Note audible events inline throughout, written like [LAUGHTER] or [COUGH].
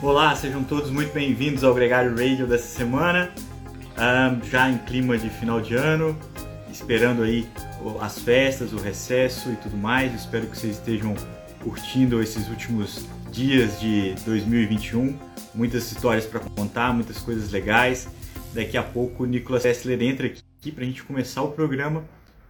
Olá, sejam todos muito bem-vindos ao Gregário Radio dessa semana. Um, já em clima de final de ano, esperando aí as festas, o recesso e tudo mais. Espero que vocês estejam curtindo esses últimos dias de 2021. Muitas histórias para contar, muitas coisas legais. Daqui a pouco o Nicolas Kessler entra aqui para a gente começar o programa.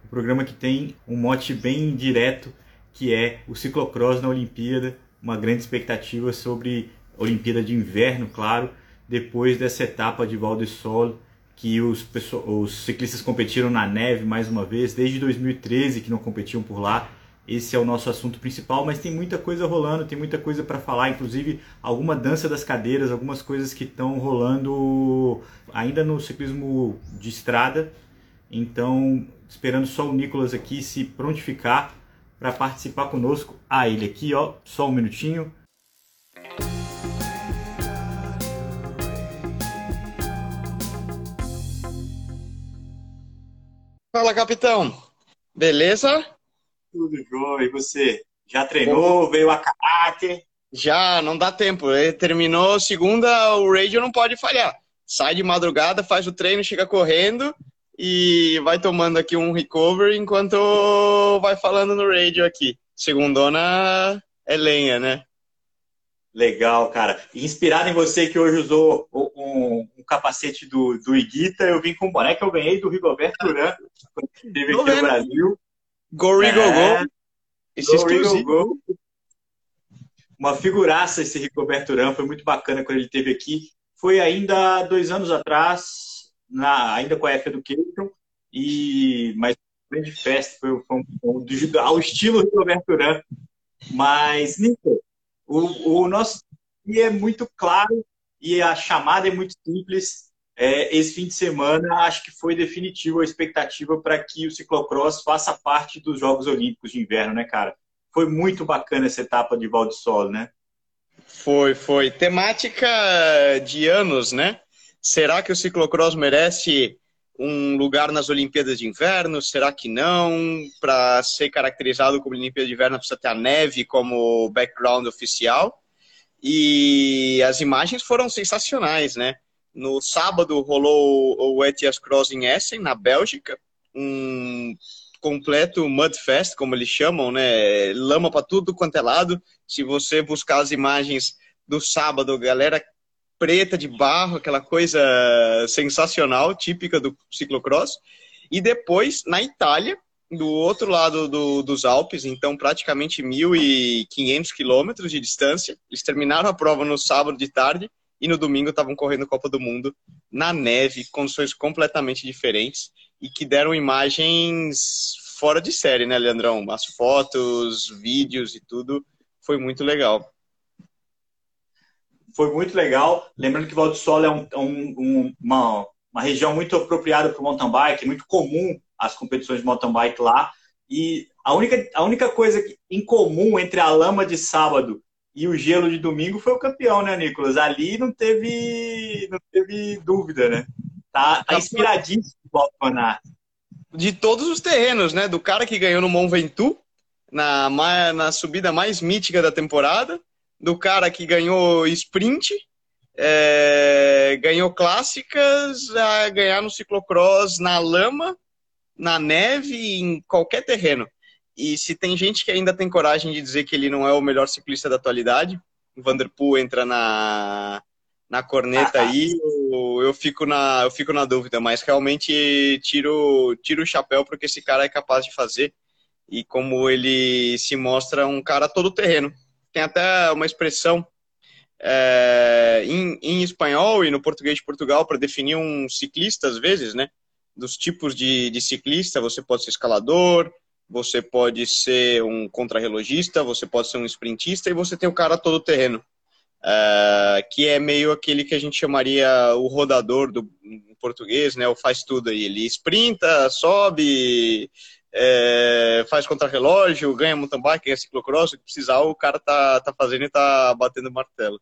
O programa que tem um mote bem direto, que é o ciclocross na Olimpíada. Uma grande expectativa sobre Olimpíada de Inverno, claro, depois dessa etapa de Val de Sol, que os, os ciclistas competiram na neve mais uma vez, desde 2013 que não competiam por lá. Esse é o nosso assunto principal, mas tem muita coisa rolando, tem muita coisa para falar, inclusive alguma dança das cadeiras, algumas coisas que estão rolando ainda no ciclismo de estrada. Então, esperando só o Nicolas aqui se prontificar para participar conosco. Ah, ele aqui, ó, só um minutinho. Fala, capitão. Beleza? Tudo jóia. E você? Já treinou? Bom. Veio a caráter? Já, não dá tempo. Ele terminou segunda, o radio não pode falhar. Sai de madrugada, faz o treino, chega correndo e vai tomando aqui um recovery enquanto vai falando no radio aqui. Segundona é lenha, né? Legal, cara. Inspirado em você que hoje usou um, um capacete do, do Iguita, eu vim com um boné que eu ganhei do Rigoberto Urán, quando esteve aqui no Brasil. Go Rigo é, Go! Esse go, Rigo, go. Uma figuraça esse Rigoberto Urán, foi muito bacana quando ele esteve aqui. Foi ainda dois anos atrás, na, ainda com a F Education, e, mas grande festa, foi, foi um, um, ao estilo Rigoberto Urán. Mas, Nico, o, o nosso é muito claro e a chamada é muito simples. É, esse fim de semana, acho que foi definitivo a expectativa para que o ciclocross faça parte dos Jogos Olímpicos de Inverno, né, cara? Foi muito bacana essa etapa de Val de Sol, né? Foi, foi. Temática de anos, né? Será que o ciclocross merece um lugar nas Olimpíadas de Inverno? Será que não? Para ser caracterizado como Olimpíada de Inverno, precisa ter a neve como background oficial. E as imagens foram sensacionais, né? No sábado rolou o Etias Cross em Essen, na Bélgica, um completo mudfest, como eles chamam, né? Lama para tudo quanto é lado. Se você buscar as imagens do sábado, galera preta de barro, aquela coisa sensacional, típica do ciclocross. E depois, na Itália, do outro lado do, dos Alpes, então praticamente 1.500 quilômetros de distância. Eles terminaram a prova no sábado de tarde e no domingo estavam correndo Copa do Mundo na neve, condições completamente diferentes e que deram imagens fora de série, né, Leandrão? As fotos, vídeos e tudo foi muito legal foi muito legal. Lembrando que Val do Sol é um, um, uma, uma região muito apropriada para o mountain bike, muito comum as competições de mountain bike lá. E a única, a única coisa em comum entre a lama de sábado e o gelo de domingo foi o campeão, né, Nicolas? Ali não teve, não teve dúvida, né? Tá, tá inspiradíssimo o De todos os terrenos, né? Do cara que ganhou no Mont Ventoux, na, na subida mais mítica da temporada, do cara que ganhou sprint, é, ganhou clássicas, a ganhar no ciclocross na lama, na neve, em qualquer terreno. E se tem gente que ainda tem coragem de dizer que ele não é o melhor ciclista da atualidade, o Vanderpool entra na, na corneta aí, eu, eu, fico na, eu fico na dúvida, mas realmente tiro, tiro o chapéu porque esse cara é capaz de fazer. E como ele se mostra um cara todo terreno, tem até uma expressão é, em, em, espanhol e no português de Portugal para definir um ciclista, às vezes, né? Dos tipos de, de ciclista, você pode ser escalador, você pode ser um contrarrelogista, você pode ser um sprintista e você tem o cara todo terreno, é, que é meio aquele que a gente chamaria o rodador do português, né? O faz tudo aí. Ele sprinta, sobe, é, faz contrarrelógio, ganha mountain bike, ganha ciclocross, que precisar, o cara tá, tá fazendo e tá batendo martelo.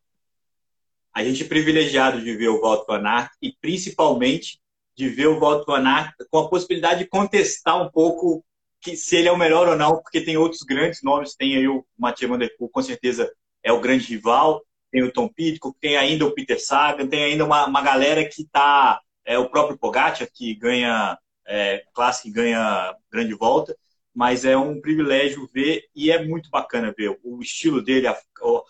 A gente é privilegiado de ver o Walter Van Aert e principalmente de ver o Walter Van Aert com a possibilidade de contestar um pouco que, se ele é o melhor ou não, porque tem outros grandes nomes, tem aí o Mathieu Van Der Poel, com certeza é o grande rival, tem o Tom Pitcock, tem ainda o Peter Sagan, tem ainda uma, uma galera que está, é, o próprio Pogacar, que ganha, é, que ganha grande volta, mas é um privilégio ver e é muito bacana ver o estilo dele. A, a,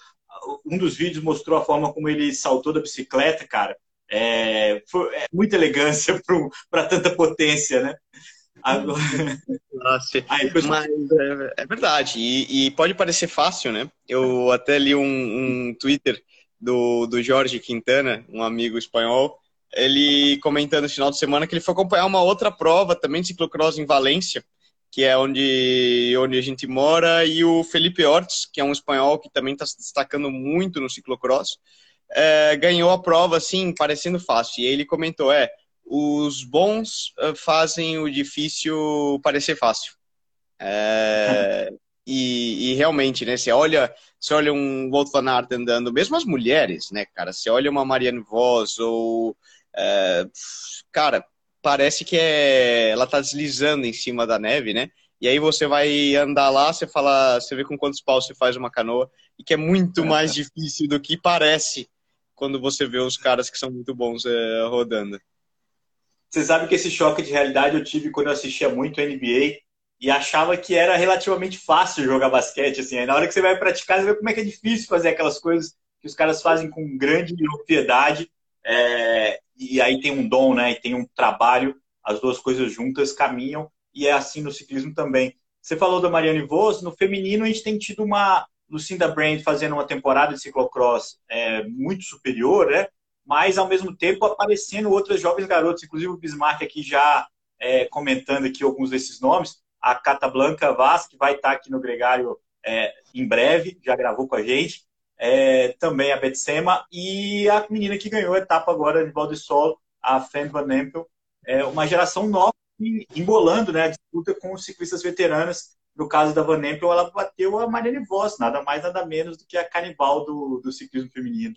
um dos vídeos mostrou a forma como ele saltou da bicicleta, cara. É, foi, é muita elegância [LAUGHS] para tanta potência, né? Agora... Nossa, [LAUGHS] Aí, mas é, é verdade. E, e, pode parecer fácil, né? Eu até li um, um Twitter do, do Jorge Quintana, um amigo espanhol, ele comentando no final de semana que ele foi acompanhar uma outra prova também de ciclocross em Valência, que é onde, onde a gente mora, e o Felipe Ortiz, que é um espanhol que também está se destacando muito no ciclocross, é, ganhou a prova, assim, parecendo fácil. E ele comentou, é, os bons uh, fazem o difícil parecer fácil. É, [LAUGHS] e, e, realmente, né? Você olha, você olha um Walt Van Aert andando, mesmo as mulheres, né, cara? Você olha uma Marianne Vos ou... É, cara, parece que é, ela tá deslizando em cima da neve, né? E aí você vai andar lá, você fala, você vê com quantos paus você faz uma canoa, e que é muito mais difícil do que parece quando você vê os caras que são muito bons é, rodando. Você sabe que esse choque de realidade eu tive quando eu assistia muito NBA e achava que era relativamente fácil jogar basquete, assim. Aí na hora que você vai praticar, você vê como é que é difícil fazer aquelas coisas que os caras fazem com grande propriedade. É... e aí tem um dom, né? E tem um trabalho, as duas coisas juntas caminham, e é assim no ciclismo também. Você falou da Mariane Vos, no feminino a gente tem tido uma Lucinda Brand fazendo uma temporada de ciclocross é, muito superior, né? mas ao mesmo tempo aparecendo outras jovens garotas, inclusive o Bismarck aqui já é, comentando aqui alguns desses nomes, a Cata Blanca Vaz, que vai estar aqui no Gregário é, em breve, já gravou com a gente, é, também a Betsema, e a menina que ganhou a etapa agora de Val de Sol, a Fan Van Empel, é uma geração nova, embolando né, a disputa com os ciclistas veteranas, no caso da Van Empel, ela bateu a Mariane Voss, nada mais, nada menos do que a canibal do, do ciclismo feminino.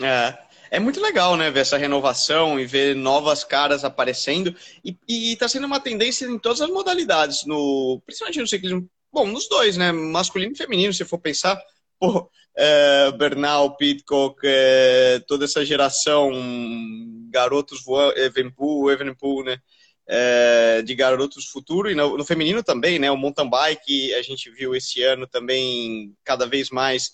É, é muito legal, né, ver essa renovação e ver novas caras aparecendo. E, está sendo uma tendência em todas as modalidades, no, principalmente no ciclismo. Bom, nos dois, né? Masculino e feminino, se for pensar. Pô, é, Bernal, Pitcock, é, toda essa geração, garotos voando, Evenpool, Evenpool, né? É, de garotos futuro e no, no, feminino também, né? O mountain bike a gente viu esse ano também cada vez mais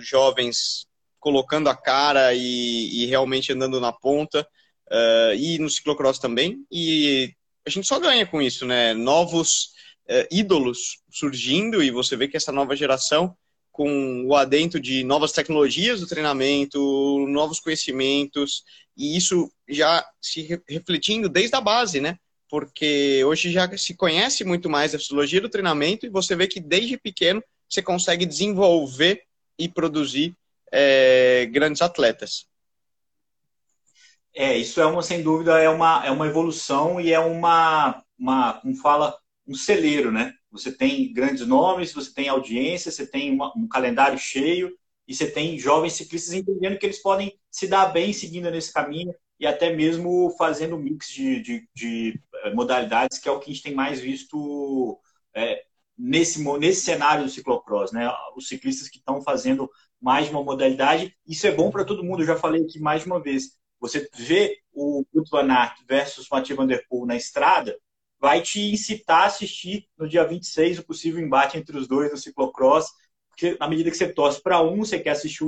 jovens colocando a cara e, e realmente andando na ponta, uh, e no ciclocross também. E a gente só ganha com isso, né? Novos uh, ídolos surgindo, e você vê que essa nova geração, com o adentro de novas tecnologias do treinamento, novos conhecimentos, e isso já se re refletindo desde a base, né? Porque hoje já se conhece muito mais a fisiologia do treinamento e você vê que desde pequeno você consegue desenvolver e produzir é, grandes atletas. É, isso é uma, sem dúvida, é uma, é uma evolução e é uma, uma, como fala, um celeiro, né? Você tem grandes nomes, você tem audiência, você tem uma, um calendário cheio e você tem jovens ciclistas entendendo que eles podem se dar bem seguindo nesse caminho e até mesmo fazendo um mix de, de, de, eh, modalidades, que é o que a gente tem mais visto é, nesse, nesse cenário do ciclocross, né? Os ciclistas que estão fazendo mais uma modalidade. Isso é bom para todo mundo. Eu já falei aqui mais uma vez. Você vê o Van Aert versus Mathieu Van Der Poel na estrada, vai te incitar a assistir no dia 26 o possível embate entre os dois no ciclocross, porque na medida que você torce para um, você quer assistir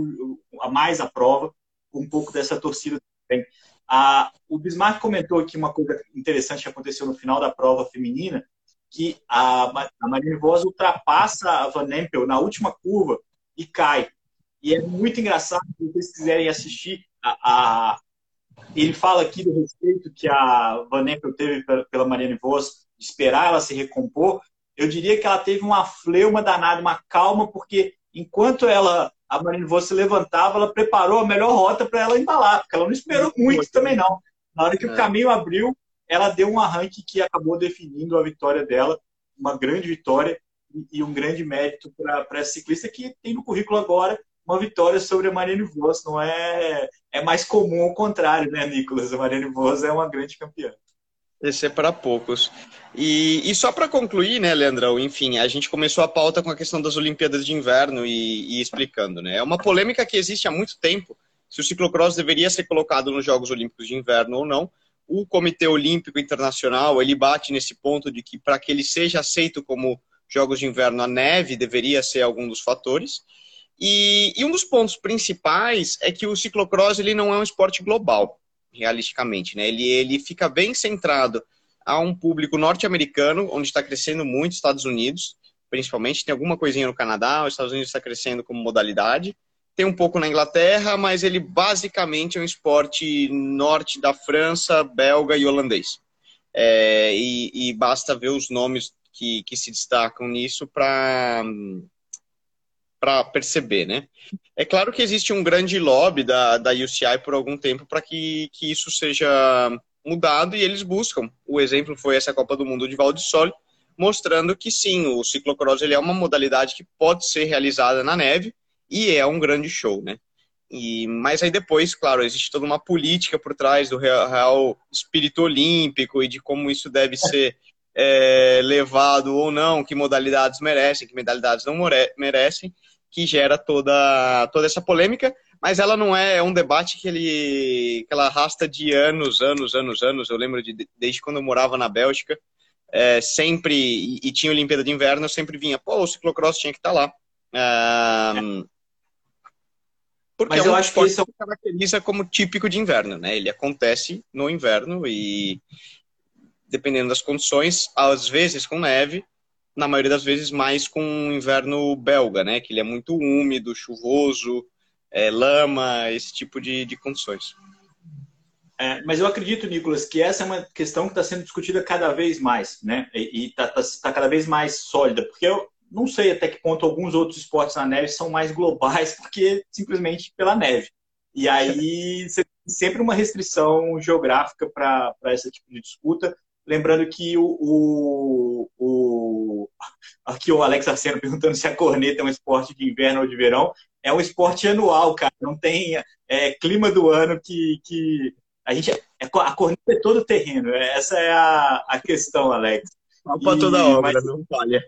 a mais a prova, um pouco dessa torcida também. Ah, o Bismarck comentou aqui uma coisa interessante que aconteceu no final da prova feminina, que a, a Marine ultrapassa a Van Empel na última curva e cai. E é muito engraçado, se vocês quiserem assistir, a, a, ele fala aqui do respeito que a Van Empel teve pela Mariane Vos, de esperar ela se recompor. Eu diria que ela teve uma fleuma danada, uma calma, porque enquanto ela, a Mariane Vos se levantava, ela preparou a melhor rota para ela embalar, porque ela não esperou muito também não. Na hora que é. o caminho abriu, ela deu um arranque que acabou definindo a vitória dela, uma grande vitória e um grande mérito para essa ciclista que tem no currículo agora uma vitória sobre a Mariane Vos. Não é, é mais comum ao contrário, né, Nicolas? A Mariane Vos é uma grande campeã. Esse é para poucos. E, e só para concluir, né, Leandrão, enfim, a gente começou a pauta com a questão das Olimpíadas de Inverno e, e explicando, né? É uma polêmica que existe há muito tempo se o ciclocross deveria ser colocado nos Jogos Olímpicos de Inverno ou não. O Comitê Olímpico Internacional, ele bate nesse ponto de que para que ele seja aceito como Jogos de Inverno, a neve deveria ser algum dos fatores. E, e um dos pontos principais é que o ciclocross ele não é um esporte global, realisticamente, né? Ele, ele fica bem centrado a um público norte-americano, onde está crescendo muito, Estados Unidos, principalmente. Tem alguma coisinha no Canadá, os Estados Unidos está crescendo como modalidade. Tem um pouco na Inglaterra, mas ele basicamente é um esporte norte da França, belga e holandês. É, e, e, basta ver os nomes que, que se destacam nisso para para perceber, né? É claro que existe um grande lobby da, da UCI por algum tempo para que, que isso seja mudado e eles buscam. O exemplo foi essa Copa do Mundo de Valdissole, mostrando que sim, o ciclocross ele é uma modalidade que pode ser realizada na neve e é um grande show, né? E, mas aí depois, claro, existe toda uma política por trás do real espírito olímpico e de como isso deve ser é, levado ou não, que modalidades merecem, que modalidades não merecem, que gera toda, toda essa polêmica mas ela não é, é um debate que ele que ela arrasta de anos, anos, anos, anos. Eu lembro de desde quando eu morava na Bélgica, é, sempre e, e, tinha Olimpíada de Inverno, eu sempre vinha, pô, o ciclocross tinha que estar tá lá. É, porque Mas é um eu acho que isso é caracteriza como típico de inverno, né? Ele acontece no inverno e dependendo das condições, às vezes com neve, na maioria das vezes mais com o inverno belga, né? Que ele é muito úmido, chuvoso, é, lama, esse tipo de, de condições. É, mas eu acredito, Nicolas, que essa é uma questão que está sendo discutida cada vez mais, né? E está tá, tá cada vez mais sólida, porque eu não sei até que ponto alguns outros esportes na neve são mais globais, [LAUGHS] porque simplesmente pela neve. E aí sempre uma restrição geográfica para esse tipo de disputa. Lembrando que o, o, o, Aqui o Alex Arseno perguntando se a corneta é um esporte de inverno ou de verão é um esporte anual, cara. Não tem é, clima do ano que, que a gente. É, a corneta é todo terreno. Essa é a, a questão, Alex. Para toda obra, mas, não falha.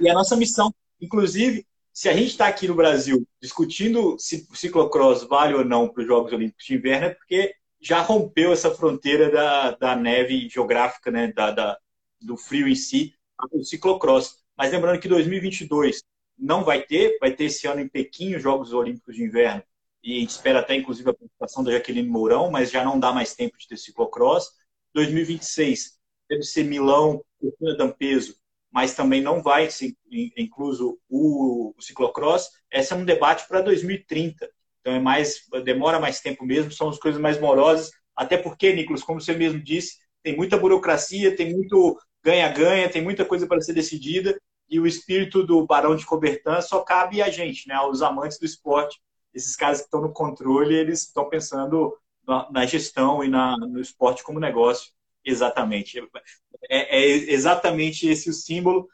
E a nossa missão, inclusive, se a gente está aqui no Brasil discutindo se o ciclocross vale ou não para os Jogos Olímpicos de Inverno, é porque já rompeu essa fronteira da, da neve geográfica, né, da, da, do frio em si, o ciclocross. Mas lembrando que 2022 não vai ter, vai ter esse ano em Pequim os Jogos Olímpicos de Inverno, e a gente espera até inclusive a participação da Jaqueline Mourão, mas já não dá mais tempo de ter ciclocross. 2026 deve ser Milão, Cortina d'Ampezzo, mas também não vai ser incluso o, o ciclocross. Esse é um debate para 2030. Então é mais demora mais tempo mesmo, são as coisas mais morosas, até porque, Nicolas, como você mesmo disse, tem muita burocracia, tem muito ganha-ganha, tem muita coisa para ser decidida e o espírito do Barão de Cobertan só cabe a gente, né? Os amantes do esporte. Esses caras que estão no controle, eles estão pensando na, na gestão e na, no esporte como negócio. Exatamente. É, é exatamente esse o símbolo.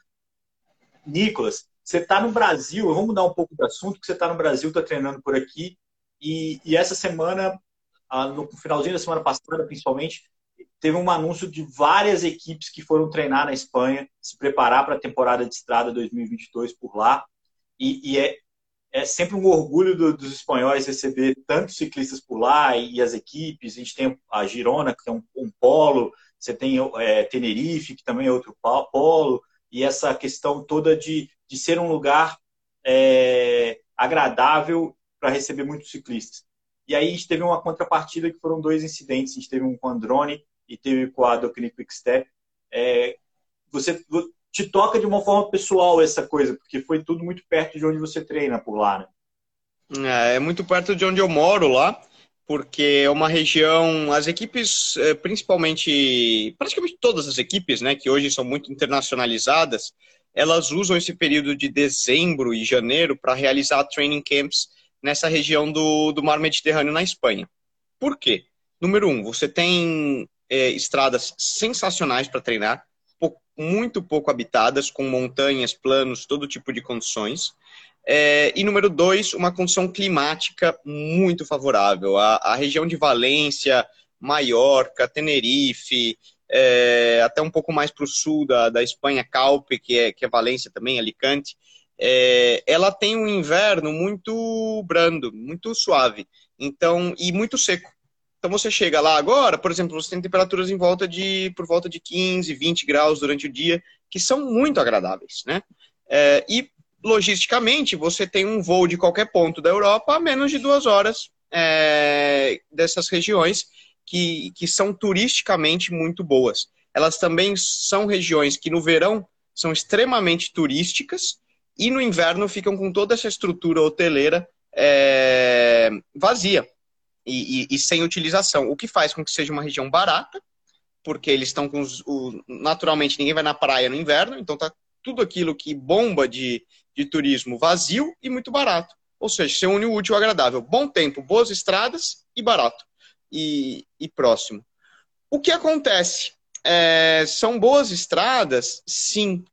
Nicolas, você está no Brasil, vamos mudar um pouco do assunto, que você está no Brasil, está treinando por aqui, e, e essa semana, ah, no finalzinho da semana passada, principalmente, teve um anúncio de várias equipes que foram treinar na Espanha, se preparar para a temporada de estrada 2022 por lá. E, e é, é sempre um orgulho do, dos espanhóis receber tantos ciclistas por lá e, e, as equipes. A gente tem a Girona, que é um, um polo, você tem é, Tenerife, que também é outro polo, e essa questão toda de, de ser um lugar é, agradável para receber muitos ciclistas. E aí a gente teve uma contrapartida que foram dois incidentes. A gente teve um com Androne e teve com a Doctrine Quickstep. É, você te toca de uma forma pessoal essa coisa, porque foi tudo muito perto de onde você treina por lá, né? É, é muito perto de onde eu moro lá, porque é uma região, as equipes, é, principalmente, praticamente todas as equipes, né, que hoje são muito internacionalizadas, elas usam esse período de dezembro e janeiro para realizar training camps nessa região do, do mar Mediterrâneo na Espanha. Por quê? Número um, você tem é, estradas sensacionais para treinar, muito pouco habitadas, com montanhas, planos, todo tipo de condições. É, e número dois, uma condição climática muito favorável. A, a região de Valência, Maiorca, Tenerife, é, até um pouco mais para o sul da, da Espanha, Calpe, que é, que é Valência também, Alicante, é, ela tem um inverno muito brando, muito suave, então e muito seco. Então você chega lá agora, por exemplo, você tem temperaturas em volta de por volta de 15, 20 graus durante o dia, que são muito agradáveis, né? É, e logisticamente você tem um voo de qualquer ponto da Europa a menos de duas horas é, dessas regiões que, que são turisticamente muito boas. Elas também são regiões que no verão são extremamente turísticas e no inverno ficam com toda essa estrutura hoteleira é, vazia e, e, e, sem utilização, o que faz com que seja uma região barata, porque eles estão com os, o, naturalmente ninguém vai na praia no inverno, então tá tudo aquilo que bomba de, de turismo vazio e muito barato. Ou seja, você une o útil ao agradável. Bom tempo, boas estradas e barato. E, e próximo. O que acontece? É, são boas estradas, sim.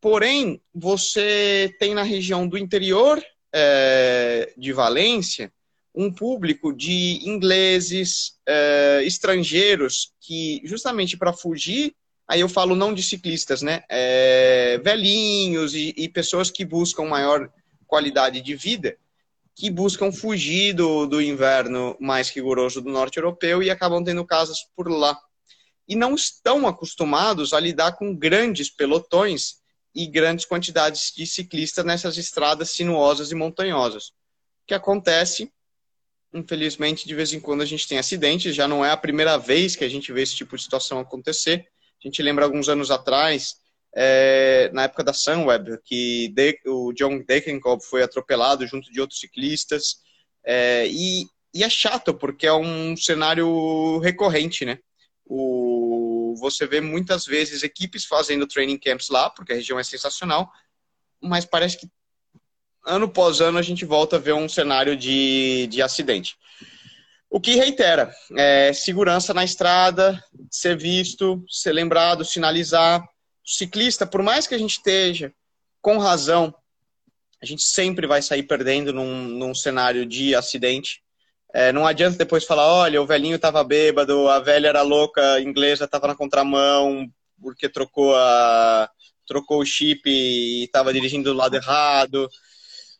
Porém, você tem na região do interior é, de Valência um público de ingleses, é, estrangeiros, que justamente para fugir, aí eu falo não de ciclistas, né? É, velhinhos e, e, pessoas que buscam maior qualidade de vida, que buscam fugir do, do inverno mais rigoroso do norte europeu e acabam tendo casas por lá. E não estão acostumados a lidar com grandes pelotões e grandes quantidades de ciclistas nessas estradas sinuosas e montanhosas. O que acontece infelizmente, de vez em quando a gente tem acidentes. Já não é a primeira vez que a gente vê esse tipo de situação acontecer. A gente lembra alguns anos atrás, é, na época da Sunweb, que de, o John Dekenkopf foi atropelado junto de outros ciclistas. É, e, e, é chato, porque é um cenário recorrente, né? O, você vê muitas vezes equipes fazendo training camps lá, porque a região é sensacional, mas parece que ano após ano a gente volta a ver um cenário de, de acidente. O que reitera, é segurança na estrada, ser visto, ser lembrado, sinalizar. O ciclista, por mais que a gente esteja com razão, a gente sempre vai sair perdendo num, num cenário de acidente. É, não adianta depois falar, olha, o velhinho estava bêbado, a velha era louca, a inglesa estava na contramão porque trocou a trocou o chip e estava dirigindo do lado errado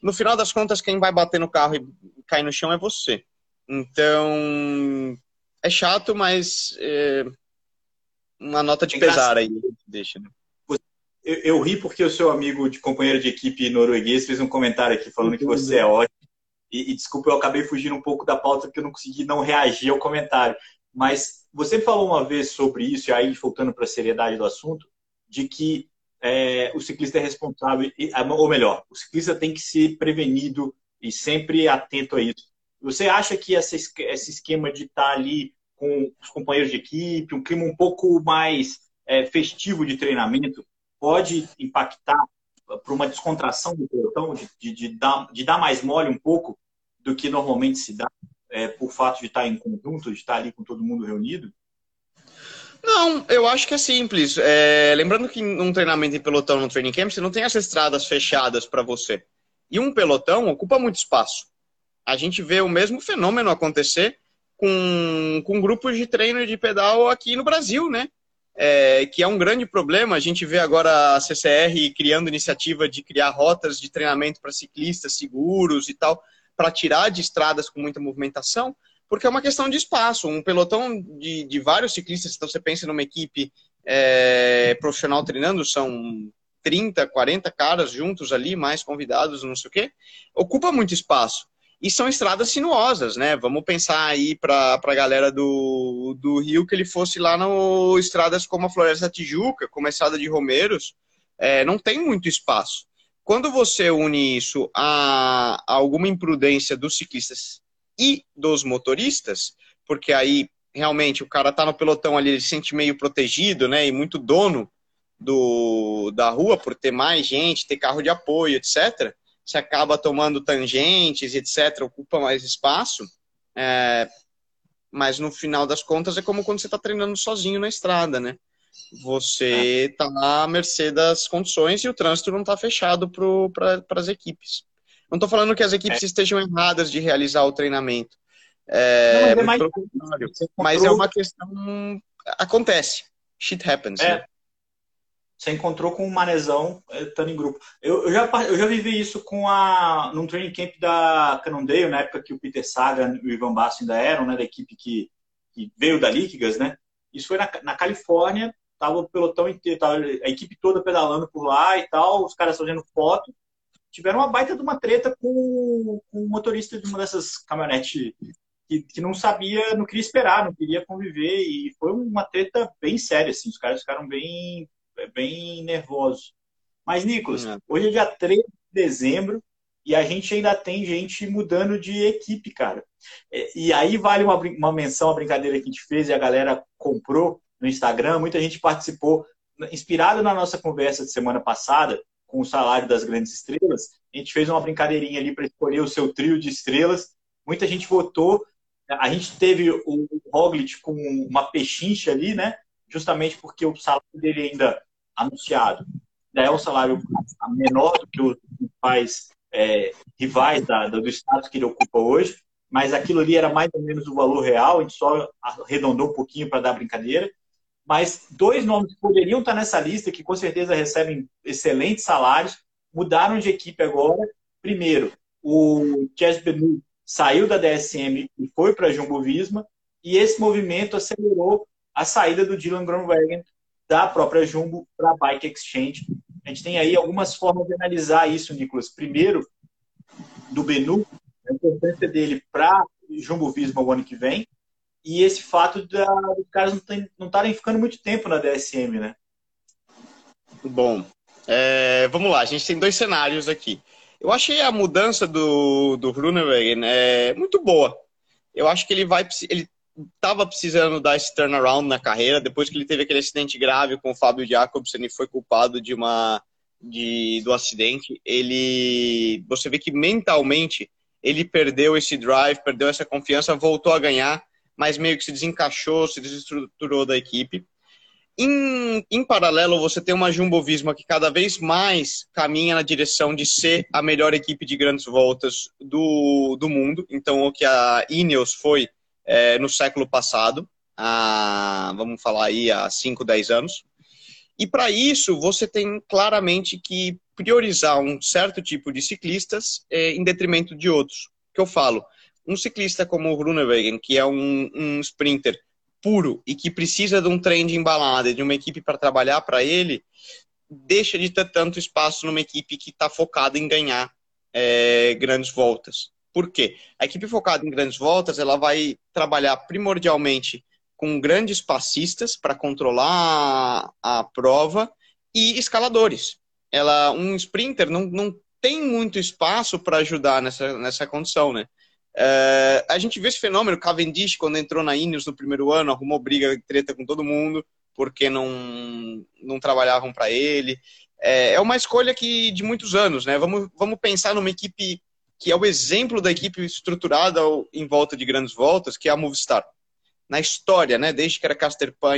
no final das contas, quem vai bater no carro e cair no chão é você. Então, é chato, mas é uma nota de pesar aí. Deixa, né? eu, eu, ri porque o seu amigo de companheiro de equipe norueguês fez um comentário aqui falando que você é ótimo. E, e desculpa, eu acabei fugindo um pouco da pauta porque eu não consegui não reagir ao comentário. Mas você falou uma vez sobre isso, e aí voltando para a seriedade do assunto, de que é, o ciclista é responsável, ou melhor, o ciclista tem que ser prevenido e sempre atento a isso. Você acha que esse esquema de estar ali com os companheiros de equipe, um clima um pouco mais é, festivo de treinamento, pode impactar para uma descontração do pelotão, de, de, de, dar, de dar mais mole um pouco do que normalmente se dá, é, por fato de estar em conjunto, de estar ali com todo mundo reunido? Não, eu acho que é simples. É, lembrando que num treinamento em pelotão, no training camp, você não tem as estradas fechadas para você. E um pelotão ocupa muito espaço. A gente vê o mesmo fenômeno acontecer com, com grupos de treino de pedal aqui no Brasil, né? É, que é um grande problema. A gente vê agora a CCR criando iniciativa de criar rotas de treinamento para ciclistas seguros e tal, para tirar de estradas com muita movimentação porque é uma questão de espaço. Um pelotão de, de vários ciclistas, então você pensa numa equipe é, profissional treinando, são 30, 40 caras juntos ali, mais convidados, não sei o quê, ocupa muito espaço. E são estradas sinuosas, né? Vamos pensar aí para a galera do, do Rio que ele fosse lá no estradas como a Floresta Tijuca, como a Estrada de Romeiros, é, não tem muito espaço. Quando você une isso a, a alguma imprudência dos ciclistas e dos motoristas, porque aí realmente o cara está no pelotão ali, ele se sente meio protegido, né, e muito dono do, da rua por ter mais gente, ter carro de apoio, etc. Você acaba tomando tangentes, etc., ocupa mais espaço. É, mas no final das contas é como quando você está treinando sozinho na estrada, né? Você está à mercê das condições e o trânsito não está fechado para as equipes. Não estou falando que as equipes é. estejam erradas de realizar o treinamento. É, Não, mas, é mais... mas, é uma questão. Acontece. Shit happens. É. Né? Você encontrou com o Manezão estando em grupo. Eu, eu, já, eu já vivi isso com a, num training camp da Cannondale, na época que o Peter Saga e o Ivan Basso ainda eram, né, da equipe que, que veio da Liquigas, né? Isso foi na, na Califórnia, tava o pelotão inteiro, tava a equipe toda pedalando por lá e tal, os caras fazendo foto. Tiveram uma baita de uma treta com, com o motorista de uma dessas caminhonetes que, que não sabia, não queria esperar, não queria conviver, e foi uma treta bem séria, assim, os caras ficaram bem bem nervoso. Mas, Nicolas, é. hoje é dia 13 de dezembro e a gente ainda tem gente mudando de equipe, cara. É, e aí vale uma, uma menção, a brincadeira que a gente fez e a galera comprou no Instagram, muita gente participou. Inspirado na nossa conversa de semana passada, com o salário das grandes estrelas, a gente fez uma brincadeirinha ali para escolher o seu trio de estrelas. Muita gente votou. A gente teve o Roglic com uma pechincha ali, né? justamente porque o salário dele ainda anunciado é um salário menor do que os principais é, rivais da, do status que ele ocupa hoje, mas aquilo ali era mais ou menos o valor real, a gente só arredondou um pouquinho para dar brincadeira. Mas dois nomes que poderiam estar nessa lista, que com certeza recebem excelentes salários, mudaram de equipe agora. Primeiro, o Chess Benu saiu da DSM e foi para a Jumbo Visma, e esse movimento acelerou a saída do Dylan Groenewegen da própria Jumbo para a Bike Exchange. A gente tem aí algumas formas de analisar isso, Nicolas. Primeiro, do Benu, a importância dele para Jumbo Visma o ano que vem, e esse fato dos caras não estarem ficando muito tempo na DSM, né? Bom, é, vamos lá, a gente tem dois cenários aqui. Eu achei a mudança do, do Grunewegen é, muito boa. Eu acho que ele vai, ele estava precisando dar esse turnaround na carreira, depois que ele teve aquele acidente grave com o Fábio Jacobsen e foi culpado de uma de, do acidente, ele você vê que mentalmente ele perdeu esse drive, perdeu essa confiança, voltou a ganhar, mas meio que se desencaixou, se desestruturou da equipe. Em, em paralelo, você tem uma Jumbo Visma que cada vez mais caminha na direção de ser a melhor equipe de grandes voltas do, do mundo. Então, o que a Ineos foi é, no século passado, há, vamos falar aí, há 5, 10 anos. E para isso, você tem claramente que priorizar um certo tipo de ciclistas é, em detrimento de outros. Que eu falo, um ciclista como o Grunewegen, que é um, um sprinter puro e que precisa de um trem de embalada, de uma equipe para trabalhar para ele, deixa de ter tanto espaço numa equipe que está focada em ganhar é, grandes voltas. Por quê? A equipe focada em grandes voltas, ela vai trabalhar primordialmente com grandes passistas para controlar a, a, prova e escaladores. Ela, um sprinter não, não tem muito espaço para ajudar nessa, nessa condição, né? É, a gente vê esse fenômeno, Cavendish, quando entrou na Ineos no primeiro ano, arrumou briga treta com todo mundo, porque não, não trabalhavam para ele. É, é uma escolha que de muitos anos, né? Vamos, vamos pensar numa equipe que é o exemplo da equipe estruturada em volta de grandes voltas, que é a Movistar. Na história, né, desde que era Caster Pan,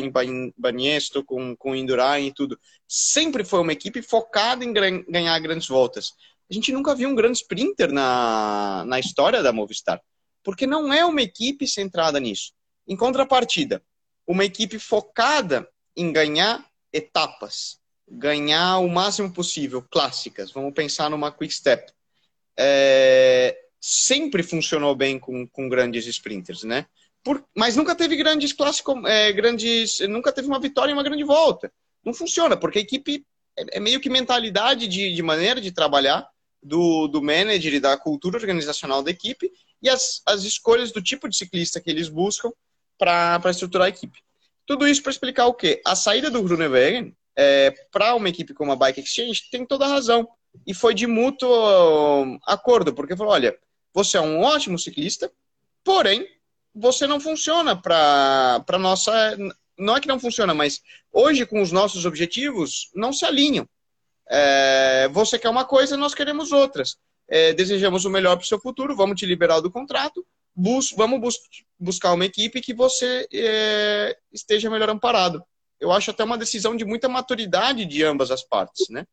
Baniesto, com, com Indurain e tudo, sempre foi uma equipe focada em ganhar grandes voltas. A gente nunca viu um grande sprinter na, na história da Movistar, porque não é uma equipe centrada nisso. Em contrapartida, uma equipe focada em ganhar etapas, ganhar o máximo possível, clássicas. Vamos pensar numa Quick Step é, sempre funcionou bem com, com grandes sprinters, né? Por, mas nunca teve grandes clássicos, é, grandes, nunca teve uma vitória em uma grande volta. Não funciona, porque a equipe é, é meio que mentalidade de, de maneira de trabalhar do, do manager e da cultura organizacional da equipe e as, as escolhas do tipo de ciclista que eles buscam para estruturar a equipe. Tudo isso para explicar o quê? A saída do Grunewegen é, para uma equipe como a Bike Exchange tem toda a razão e foi de mútuo acordo, porque falou: olha, você é um ótimo ciclista, porém, você não funciona para nossa. Não é que não funciona, mas hoje, com os nossos objetivos, não se alinham. É, você quer uma coisa, nós queremos outras. É, desejamos o melhor para o seu futuro, vamos te liberar do contrato, bus vamos bus buscar uma equipe que você é, esteja melhor amparado. Eu acho até uma decisão de muita maturidade de ambas as partes, né?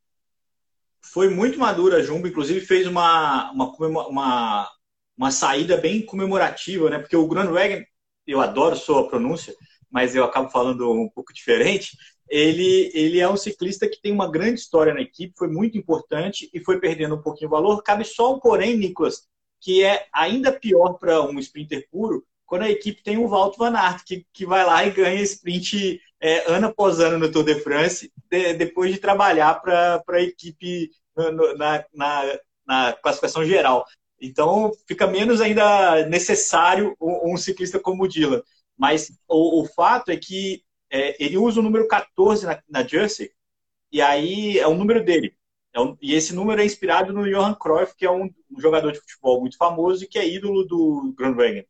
foi muito madura a Jumbo, inclusive fez uma, uma, uma, uma saída bem comemorativa, né? Porque o Groenewegen, eu adoro sua pronúncia, mas eu acabo falando um pouco diferente. Ele, ele é um ciclista que tem uma grande história na equipe, foi muito importante e foi perdendo um pouquinho o valor. Cabe só um porém, Nicolas, que é ainda pior para um sprinter puro, quando a equipe tem o Walter Van Aert, que, que vai lá e ganha sprint é, ano após ano no Tour de France, de, depois de trabalhar para a equipe no, na, na, na, classificação geral. Então, fica menos ainda necessário um, um ciclista como o Dylan. Mas o, o fato é que é, ele usa o número 14 na, na Jersey, e aí é o número dele. É um, e esse número é inspirado no Johan Cruyff, que é um, um jogador de futebol muito famoso e que é ídolo do Groenewegen.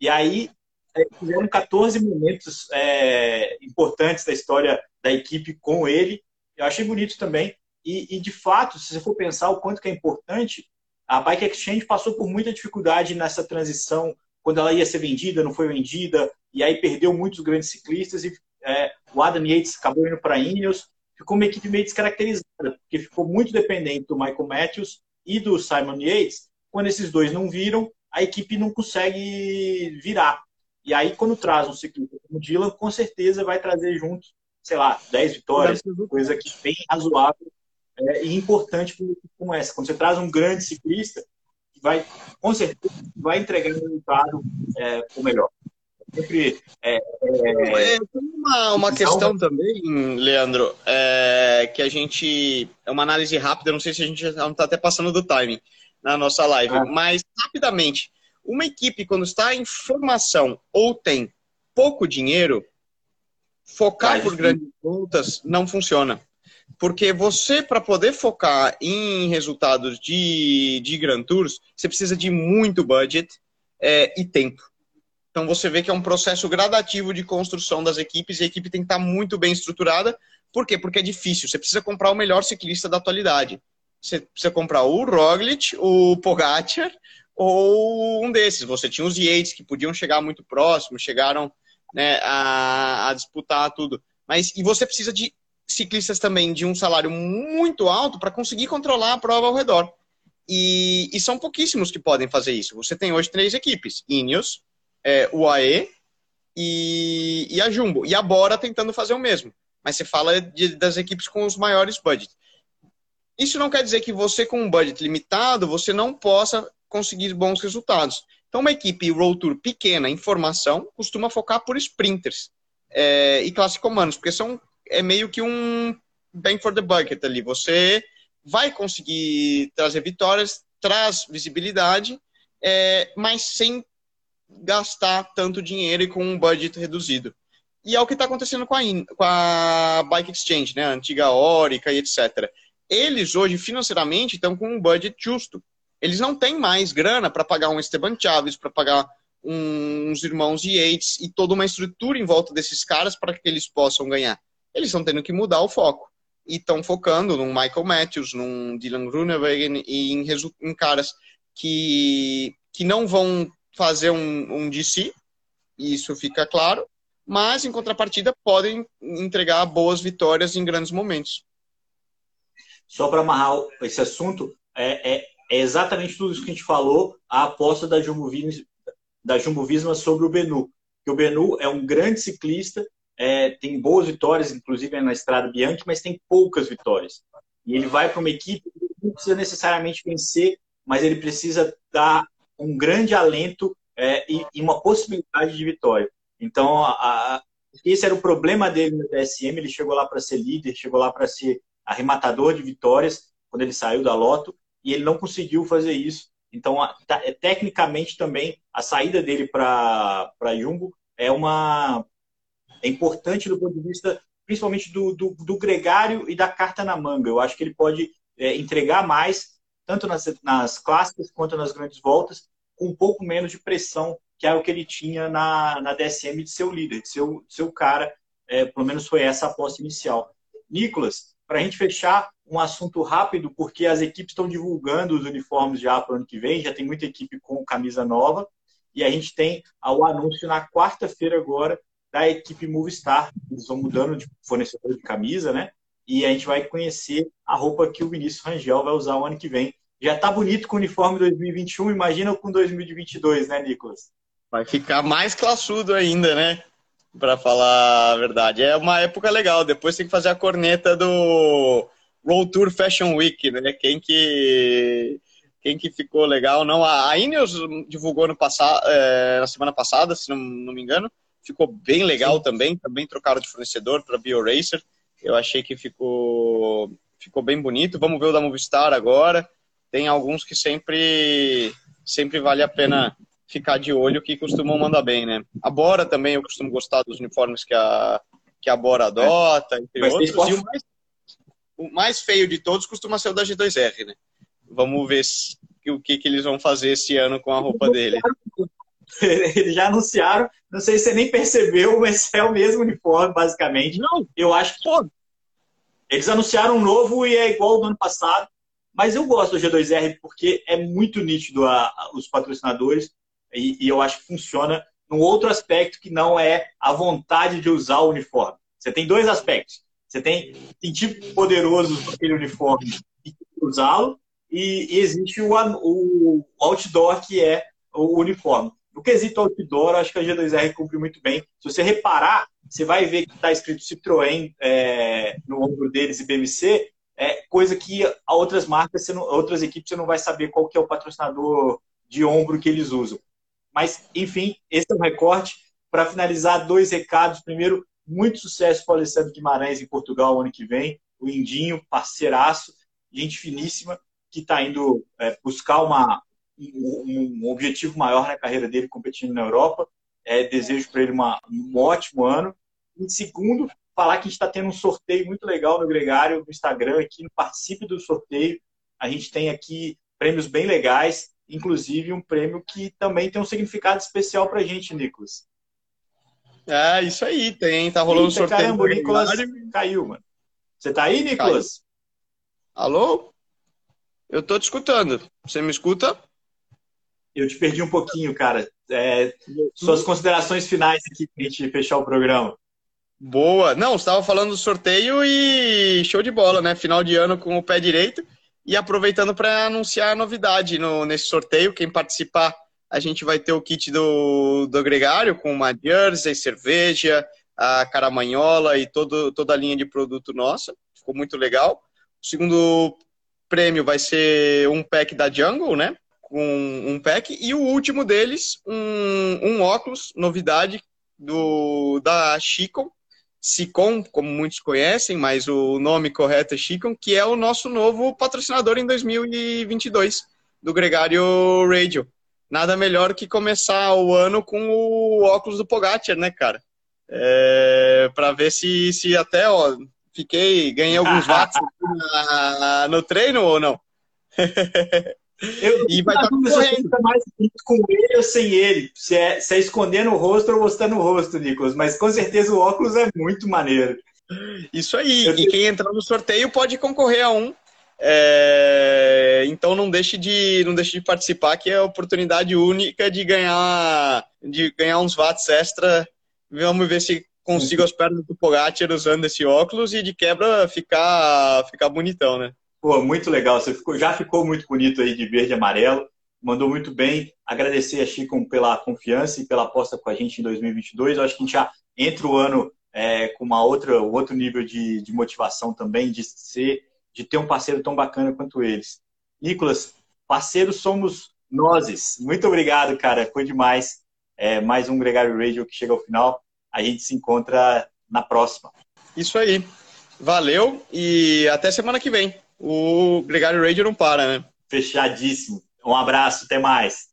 E aí é, tiveram 14 momentos é, importantes da história da equipe com ele. Eu achei bonito também. E, e, de fato, se você for pensar o quanto que é importante, a Bike Exchange passou por muita dificuldade nessa transição, quando ela ia ser vendida, não foi vendida, e aí perdeu muitos grandes ciclistas, e é, o Adam Yates acabou indo para a Ineos, ficou uma equipe meio descaracterizada, porque ficou muito dependente do Michael Matthews e do Simon Yates. Quando esses dois não viram, a equipe não consegue virar. E aí, quando traz um ciclista como o Dylan, com certeza vai trazer junto, sei lá, 10 vitórias, coisa que bem razoável é, e importante como essa. Quando você traz um grande ciclista, vai, com certeza, vai entregar um resultado é, o melhor. Sempre. É, é, tem uma, uma questão também, Leandro, é, que a gente. É uma análise rápida, não sei se a gente não está até passando do timing na nossa live, ah. mas rapidamente. Uma equipe, quando está em formação ou tem pouco dinheiro, focar por grandes contas não funciona. Porque você, para poder focar em resultados de, de Grand Tours, você precisa de muito budget é, e tempo. Então você vê que é um processo gradativo de construção das equipes e a equipe tem que estar muito bem estruturada. Por quê? Porque é difícil. Você precisa comprar o melhor ciclista da atualidade. Você precisa comprar o Roglic, o Pogacar ou um desses. Você tinha os Yates que podiam chegar muito próximo, chegaram né, a, a disputar tudo. Mas e você precisa de ciclistas também de um salário muito alto para conseguir controlar a prova ao redor. E, e, são pouquíssimos que podem fazer isso. Você tem hoje três equipes: Ineos, é, UAE e, e a Jumbo. E a Bora tentando fazer o mesmo. Mas você fala de, das equipes com os maiores budgets. Isso não quer dizer que você, com um budget limitado, você não possa conseguir bons resultados. Então, uma equipe Road Tour pequena em formação costuma focar por sprinters é, e classicomanos, porque são é meio que um bang for the bucket ali. Você vai conseguir trazer vitórias, traz visibilidade, é, mas sem gastar tanto dinheiro e com um budget reduzido. E é o que está acontecendo com a, com a Bike Exchange, né? a antiga Orica e etc. Eles hoje, financeiramente, estão com um budget justo. Eles não têm mais grana para pagar um Esteban Chaves, para pagar uns irmãos Yates e toda uma estrutura em volta desses caras para que eles possam ganhar eles estão tendo que mudar o foco. E estão focando num Michael Matthews, num Dylan Grunewegen e em, em, caras que, que não vão fazer um, um DC, isso fica claro, mas em contrapartida podem entregar boas vitórias em grandes momentos. Só para amarrar esse assunto, é, é, é, exatamente tudo isso que a gente falou, a aposta da Jumbo, Visma, da Jumbo Visma sobre o Benu. Que o Benu é um grande ciclista é, tem boas vitórias, inclusive na Estrada Bianchi, mas tem poucas vitórias. E ele vai para uma equipe que não precisa necessariamente vencer, mas ele precisa dar um grande alento é, e, e, uma possibilidade de vitória. Então, a, a, esse era o problema dele no DSM. Ele chegou lá para ser líder, chegou lá para ser arrematador de vitórias quando ele saiu da Loto, e ele não conseguiu fazer isso. Então, a, tá, é, tecnicamente também, a saída dele para Jumbo é uma é importante do ponto de vista, principalmente do, do, do gregário e da carta na manga. Eu acho que ele pode é, entregar mais, tanto nas, nas clássicas quanto nas grandes voltas, com um pouco menos de pressão, que é o que ele tinha na, na DSM de ser o líder, de ser o, de ser o cara. É, pelo menos foi essa a aposta inicial. Nicolas, para a gente fechar um assunto rápido, porque as equipes estão divulgando os uniformes já para o ano que vem, já tem muita equipe com camisa nova, e a gente tem o anúncio na quarta-feira agora da equipe Movistar. Eles vão mudando de fornecedor de camisa, né? E a gente vai conhecer a roupa que o Vinícius Rangel vai usar o ano que vem. Já tá bonito com o uniforme 2021, imagina com 2022, né, Nicolas? Vai ficar mais classudo ainda, né? Para falar a verdade. É uma época legal. Depois tem que fazer a corneta do World Tour Fashion Week, né? Quem que quem que ficou legal, não. A Ineos divulgou no passado, é, na semana passada, se não, não me engano. Ficou bem legal Sim. também. Também trocaram de fornecedor para BioRacer. Eu achei que ficou, ficou bem bonito. Vamos ver o da Movistar agora. Tem alguns que sempre, sempre vale a pena ficar de olho, que costumam mandar bem, né? A Bora também, eu costumo gostar dos uniformes que a, que a Bora adota, entre Mas outros. E o mais, o mais feio de todos costuma ser o da G2R, né? Vamos ver se, o que, que eles vão fazer esse ano com a roupa dele. [LAUGHS] Eles já anunciaram, não sei se você nem percebeu, mas é o mesmo uniforme, basicamente. Não, eu acho que. Pô, eles anunciaram um novo e é igual ao do ano passado, mas eu gosto do G2R porque é muito nítido a, a, os patrocinadores e, e, eu acho que funciona num outro aspecto que não é a vontade de usar o uniforme. Você tem dois aspectos. Você tem sentir poderoso naquele uniforme e usá-lo, e, e existe o, o, outdoor, que é o uniforme. No quesito outdoor, acho que a G2R cumpre muito bem. Se você reparar, você vai ver que está escrito Citroën é, no ombro deles e BMC, é coisa que outras marcas, não, outras equipes, você não vai saber qual que é o patrocinador de ombro que eles usam. Mas, enfim, esse é o recorte. Para finalizar, dois recados. Primeiro, muito sucesso para o Alessandro Guimarães em Portugal ano que vem. O Indinho, parceiraço, gente finíssima, que está indo é, buscar uma, um, um, objetivo maior na carreira dele competindo na Europa. É, desejo para ele uma, um ótimo ano. E segundo, falar que a gente está tendo um sorteio muito legal no Gregário, no Instagram, aqui, participe do sorteio. A gente tem aqui prêmios bem legais inclusive um prêmio que também tem um significado especial para a gente, Nicolas. É, isso aí, tem, tá rolando Eita, sorteio. Caramba, o Nicolas caiu, mano. Você tá aí, Nicolas? Caiu. Alô? Eu tô te escutando. Você me escuta? Eu te perdi um pouquinho, cara. É, suas considerações finais aqui pra gente fechar o programa. Boa. Não, estava falando do sorteio e show de bola, né? Final de ano com o pé direito. E aproveitando para anunciar a novidade no, nesse sorteio, quem participar, a gente vai ter o kit do, do Gregário com uma jersey, cerveja, a caramanhola e todo, toda a linha de produto nossa. Ficou muito legal. O segundo prêmio vai ser um pack da Jungle, né? Com um pack. E o último deles, um, um óculos, novidade do da Chico, Sicom, como muitos conhecem, mas o nome correto é Chicon, que é o nosso novo patrocinador em 2022 do Gregário Radio. Nada melhor que começar o ano com o óculos do Pogacar, né, cara? É, para ver se, se até, ó, fiquei, ganhei alguns [LAUGHS] watts no treino ou não. [LAUGHS] Eu, e vai estar tá mais com ele ou sem ele. Se é, se é escondendo o rosto ou mostrando o rosto, Nicolas. Mas com certeza o óculos é muito maneiro. Isso aí. Eu e quem entrar no sorteio pode concorrer a um. É... Então não deixe de não deixe de participar, que é a oportunidade única de ganhar de ganhar uns watts extra. Vamos ver se consigo as pernas do Pogacar usando esse óculos e de quebra ficar ficar bonitão, né? Pô, muito legal. Você ficou, já ficou muito bonito aí de verde e amarelo. Mandou muito bem. Agradecer a Chico pela confiança e pela aposta com a gente em 2022. Eu acho que a gente já entra o ano é, com uma outra, outro nível de, de motivação também, de ser, de ter um parceiro tão bacana quanto eles. Nicolas, parceiros somos nós. Muito obrigado, cara. Foi demais. É, mais um Gregário Radio que chega ao final. A gente se encontra na próxima. Isso aí. Valeu e até semana que vem o Gregário Radio não para, né? Fechadíssimo. Um abraço, até mais.